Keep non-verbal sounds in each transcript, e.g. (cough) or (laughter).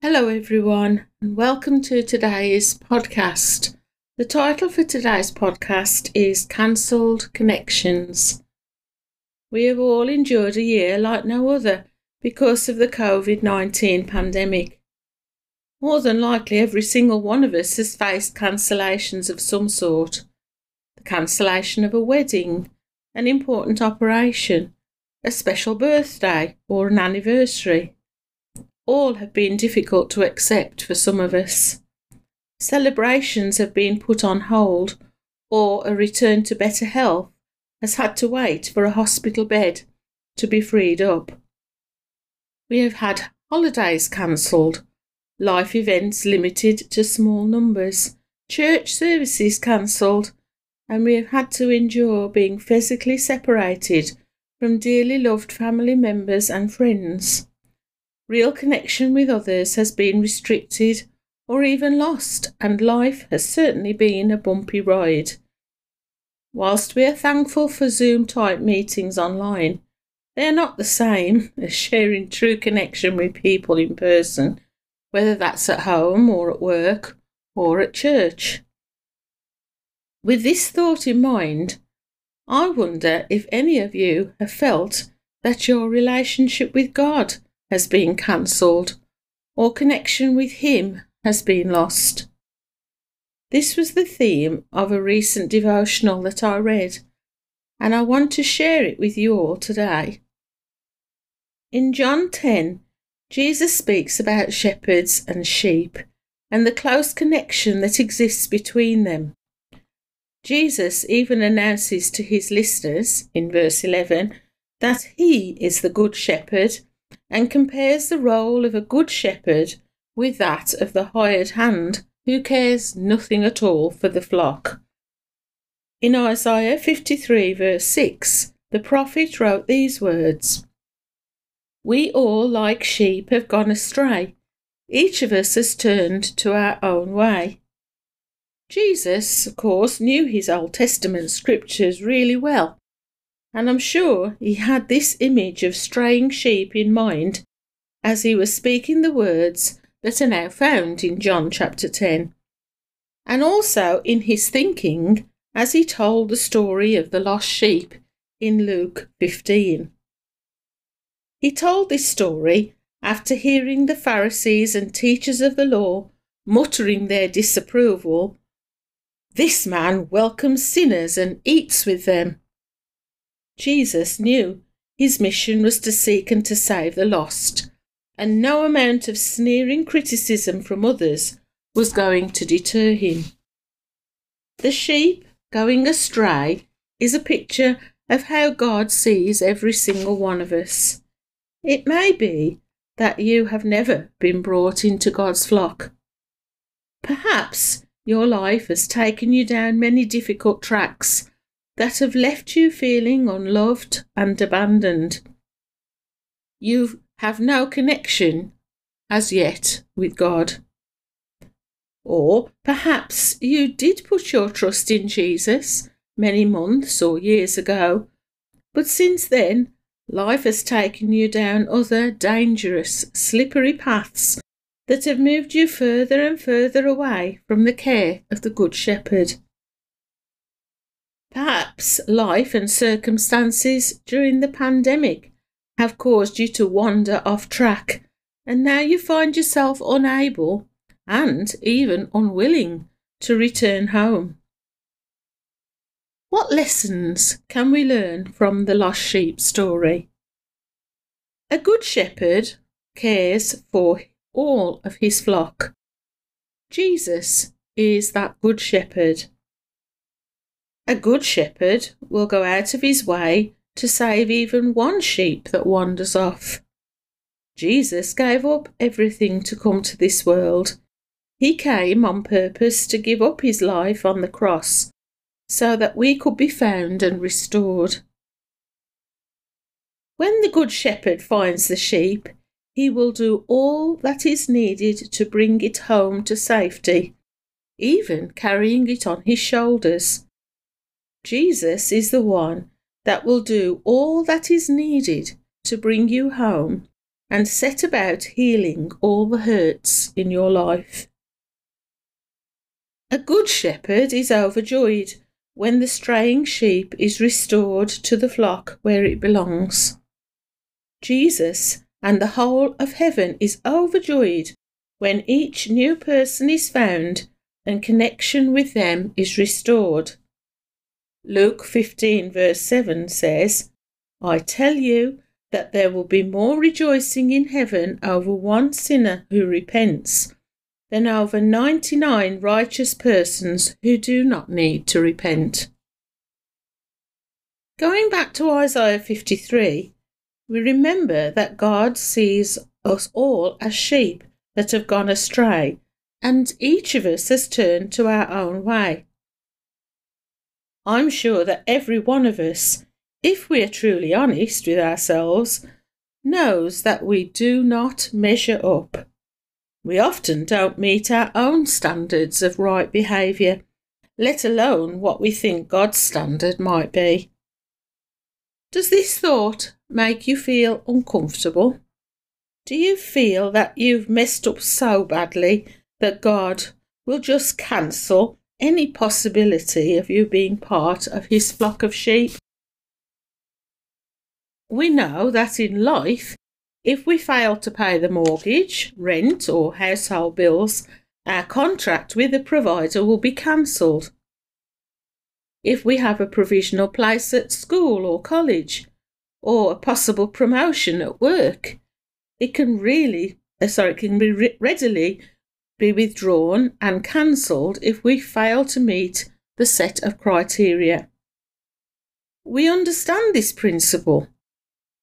Hello, everyone, and welcome to today's podcast. The title for today's podcast is Cancelled Connections. We have all endured a year like no other because of the COVID 19 pandemic. More than likely, every single one of us has faced cancellations of some sort the cancellation of a wedding, an important operation, a special birthday, or an anniversary all have been difficult to accept for some of us. Celebrations have been put on hold, or a return to better health has had to wait for a hospital bed to be freed up. We have had holidays cancelled, life events limited to small numbers, church services cancelled, and we have had to endure being physically separated from dearly loved family members and friends real connection with others has been restricted or even lost, and life has certainly been a bumpy ride. Whilst we are thankful for Zoom type meetings online, they are not the same (laughs) as sharing true connection with people in person, whether that's at home or at work or at church. With this thought in mind, I wonder if any of you have felt that your relationship with God has been cancelled or connection with him has been lost. This was the theme of a recent devotional that I read, and I want to share it with you all today. In John 10, Jesus speaks about shepherds and sheep and the close connection that exists between them. Jesus even announces to his listeners in verse 11 that he is the good shepherd and compares the role of a good shepherd with that of the hired hand who cares nothing at all for the flock. In Isaiah 53, verse 6, the prophet wrote these words We all, like sheep, have gone astray. Each of us has turned to our own way. Jesus, of course, knew his Old Testament scriptures really well and I'm sure he had this image of straying sheep in mind as he was speaking the words that are now found in John chapter 10, and also in his thinking as he told the story of the lost sheep in Luke 15. He told this story after hearing the Pharisees and teachers of the law muttering their disapproval. This man welcomes sinners and eats with them. Jesus knew his mission was to seek and to save the lost, and no amount of sneering criticism from others was going to deter him. The sheep going astray is a picture of how God sees every single one of us. It may be that you have never been brought into God's flock. Perhaps your life has taken you down many difficult tracks that have left you feeling unloved and abandoned. You have no connection as yet with God. Or perhaps you did put your trust in Jesus many months or years ago, but since then life has taken you down other dangerous, slippery paths that have moved you further and further away from the care of the Good Shepherd. Perhaps life and circumstances during the pandemic have caused you to wander off track, and now you find yourself unable and even unwilling to return home. What lessons can we learn from the lost sheep story? A good shepherd cares for all of his flock. Jesus is that good shepherd. A good shepherd will go out of his way to save even one sheep that wanders off. Jesus gave up everything to come to this world. He came on purpose to give up his life on the cross so that we could be found and restored. When the Good Shepherd finds the sheep, he will do all that is needed to bring it home to safety, even carrying it on his shoulders. Jesus is the one that will do all that is needed to bring you home and set about healing all the hurts in your life. A good shepherd is overjoyed when the straying sheep is restored to the flock where it belongs. Jesus and the whole of heaven is overjoyed when each new person is found and connection with them is restored. Luke 15, verse 7 says, I tell you that there will be more rejoicing in heaven over one sinner who repents than over 99 righteous persons who do not need to repent. Going back to Isaiah 53, we remember that God sees us all as sheep that have gone astray, and each of us has turned to our own way. I'm sure that every one of us, if we are truly honest with ourselves, knows that we do not measure up. We often don't meet our own standards of right behaviour, let alone what we think God's standard might be. Does this thought make you feel uncomfortable? Do you feel that you've messed up so badly that God will just cancel any possibility of you being part of his flock of sheep. We know that in life, if we fail to pay the mortgage, rent, or household bills, our contract with the provider will be cancelled. If we have a provisional place at school or college, or a possible promotion at work, it can really, uh, sorry, it can be re- readily be withdrawn and cancelled if we fail to meet the set of criteria. We understand this principle.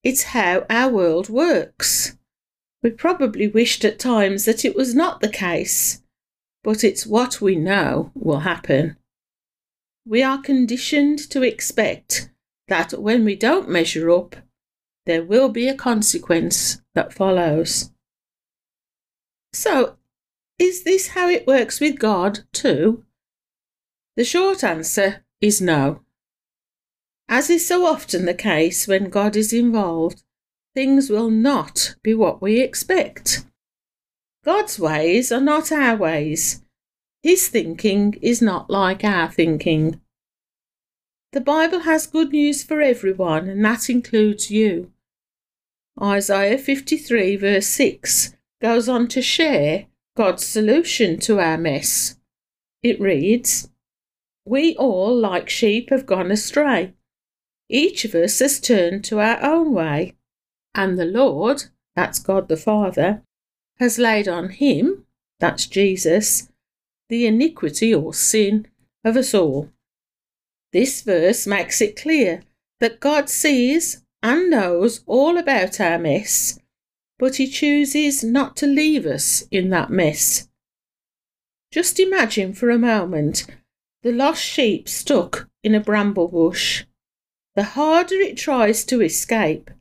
It's how our world works. We probably wished at times that it was not the case, but it's what we know will happen. We are conditioned to expect that when we don't measure up, there will be a consequence that follows. So, is this how it works with God too? The short answer is no. As is so often the case when God is involved, things will not be what we expect. God's ways are not our ways. His thinking is not like our thinking. The Bible has good news for everyone, and that includes you. Isaiah 53, verse 6, goes on to share God's solution to our mess. It reads We all, like sheep, have gone astray. Each of us has turned to our own way, and the Lord, that's God the Father, has laid on him, that's Jesus, the iniquity or sin of us all. This verse makes it clear that God sees and knows all about our mess but he chooses not to leave us in that mess. Just imagine for a moment the lost sheep stuck in a bramble bush. The harder it tries to escape,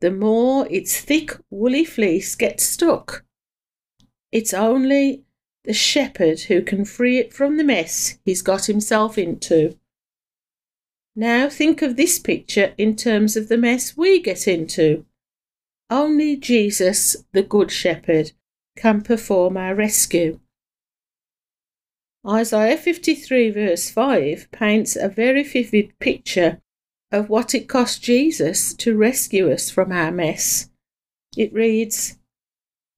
the more its thick woolly fleece gets stuck. It's only the shepherd who can free it from the mess he's got himself into. Now think of this picture in terms of the mess we get into. Only Jesus, the Good Shepherd, can perform our rescue. Isaiah 53, verse 5, paints a very vivid picture of what it cost Jesus to rescue us from our mess. It reads,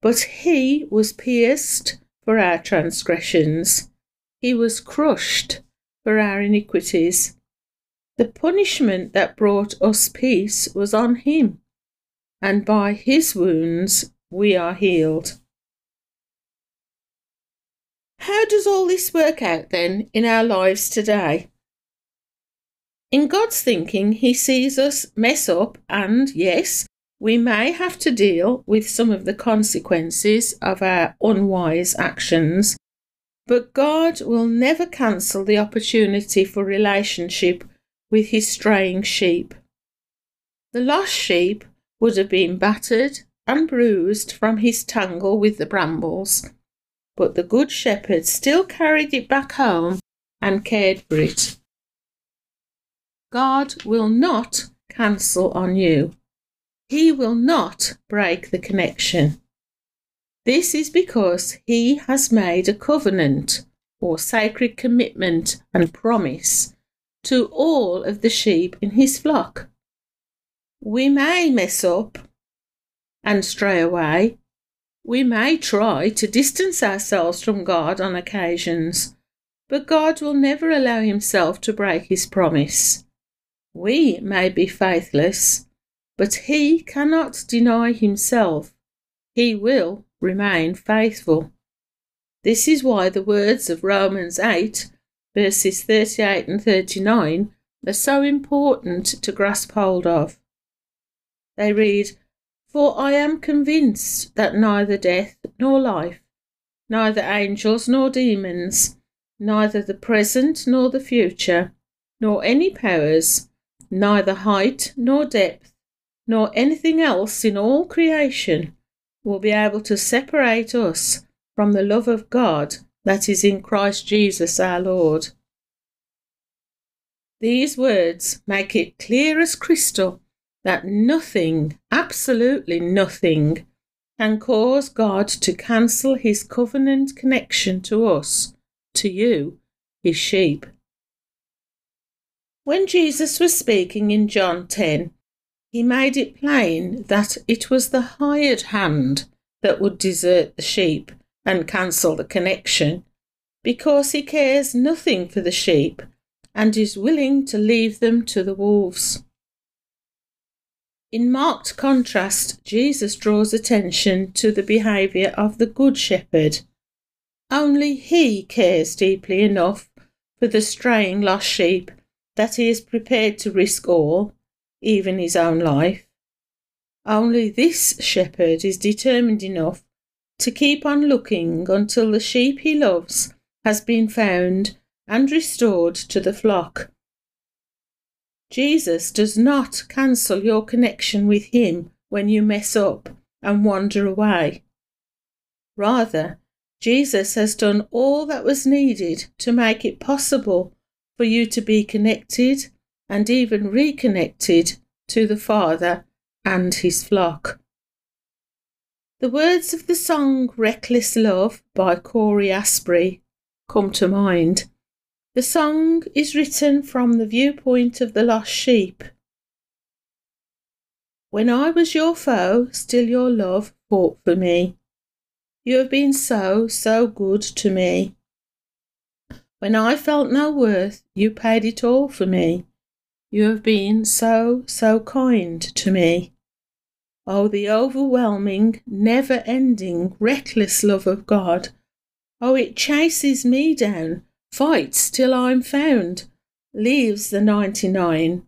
But he was pierced for our transgressions, he was crushed for our iniquities. The punishment that brought us peace was on him and by his wounds we are healed. How does all this work out then in our lives today? In God's thinking, He sees us mess up, and yes, we may have to deal with some of the consequences of our unwise actions, but God will never cancel the opportunity for relationship with His straying sheep. The lost sheep would have been battered and bruised from his tangle with the brambles, but the Good Shepherd still carried it back home and cared for it. God will not cancel on you. he will not break the connection. This is because he has made a covenant or sacred commitment and promise to all of the sheep in his flock. We may mess up and stray away. We may try to distance ourselves from God on occasions, but God will never allow himself to break his promise. We may be faithless, but he cannot deny himself. He will remain faithful. This is why the words of Romans 8, verses 38 and 39, are so important to grasp hold of. They read, For I am convinced that neither death nor life, neither angels nor demons, neither the present nor the future, nor any powers, neither height nor depth, nor anything else in all creation will be able to separate us from the love of God that is in Christ Jesus our Lord. These words make it clear as crystal that nothing, absolutely nothing, can cause God to cancel his covenant connection to us, to you, his sheep. When Jesus was speaking in John 10, he made it plain that it was the hired hand that would desert the sheep and cancel the connection because he cares nothing for the sheep and is willing to leave them to the wolves. In marked contrast, Jesus draws attention to the behaviour of the Good Shepherd. Only he cares deeply enough for the straying lost sheep that he is prepared to risk all, even his own life. Only this shepherd is determined enough to keep on looking until the sheep he loves has been found and restored to the flock. Jesus does not cancel your connection with him when you mess up and wander away. Rather, Jesus has done all that was needed to make it possible for you to be connected and even reconnected to the Father and his flock. The words of the song Reckless Love by Cory Asbury come to mind. The song is written from the viewpoint of the lost sheep. When I was your foe, still your love fought for me. You have been so, so good to me. When I felt no worth, you paid it all for me. You have been so, so kind to me. Oh, the overwhelming, never ending, reckless love of God. Oh, it chases me down, fights till I'm found, leaves the 99.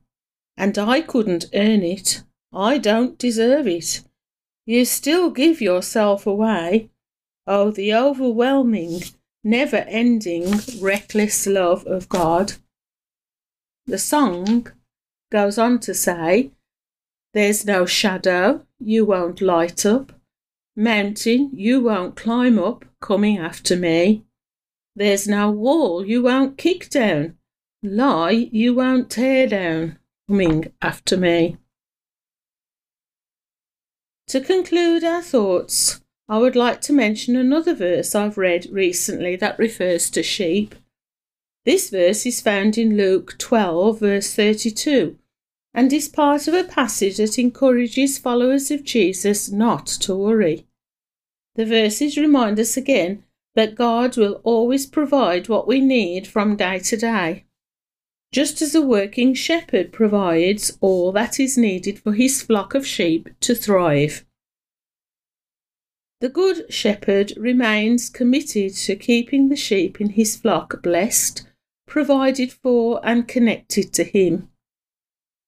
And I couldn't earn it. I don't deserve it. You still give yourself away. Oh, the overwhelming, never ending, reckless love of God. The song goes on to say, There's no shadow, you won't light up. Mountain, you won't climb up, coming after me. There's no wall you won't kick down. Lie you won't tear down, coming after me. To conclude our thoughts, I would like to mention another verse I've read recently that refers to sheep. This verse is found in Luke 12, verse 32, and is part of a passage that encourages followers of Jesus not to worry. The verses remind us again that God will always provide what we need from day to day, just as a working shepherd provides all that is needed for his flock of sheep to thrive. The Good Shepherd remains committed to keeping the sheep in his flock blessed, provided for, and connected to him.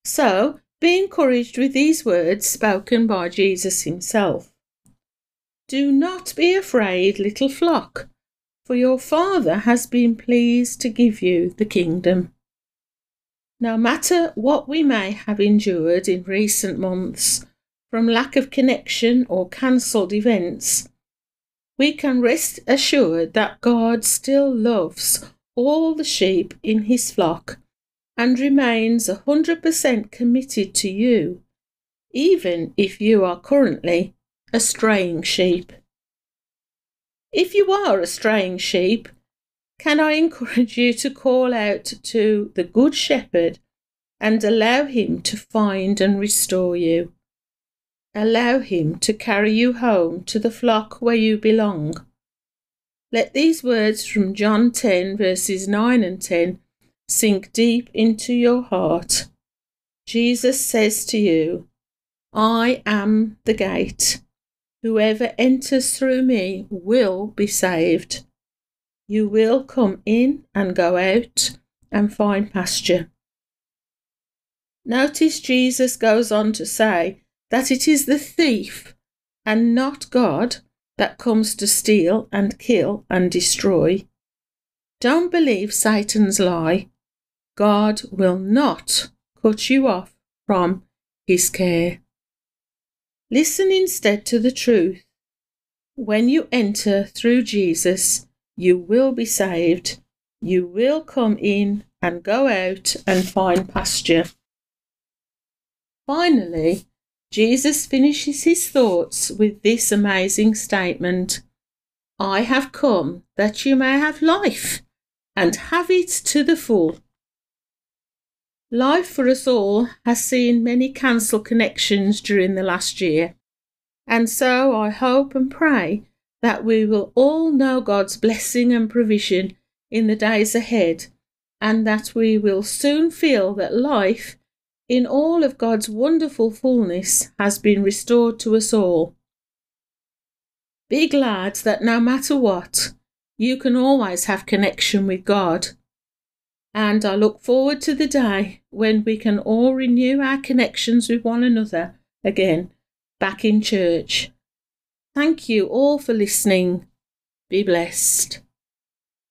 So, be encouraged with these words spoken by Jesus himself. Do not be afraid, little flock, for your Father has been pleased to give you the kingdom. No matter what we may have endured in recent months from lack of connection or cancelled events, we can rest assured that God still loves all the sheep in his flock and remains 100% committed to you, even if you are currently a straying sheep. If you are a straying sheep, can I encourage you to call out to the Good Shepherd and allow him to find and restore you? Allow him to carry you home to the flock where you belong. Let these words from John 10, verses 9 and 10, sink deep into your heart. Jesus says to you, I am the gate. Whoever enters through me will be saved. You will come in and go out and find pasture. Notice Jesus goes on to say that it is the thief and not God that comes to steal and kill and destroy. Don't believe Satan's lie. God will not cut you off from his care. Listen instead to the truth. When you enter through Jesus, you will be saved. You will come in and go out and find pasture. Finally, Jesus finishes his thoughts with this amazing statement I have come that you may have life and have it to the full. Life for us all has seen many cancelled connections during the last year, and so I hope and pray that we will all know God's blessing and provision in the days ahead, and that we will soon feel that life in all of God's wonderful fullness has been restored to us all. Be glad that no matter what, you can always have connection with God. And I look forward to the day when we can all renew our connections with one another again back in church. Thank you all for listening. Be blessed.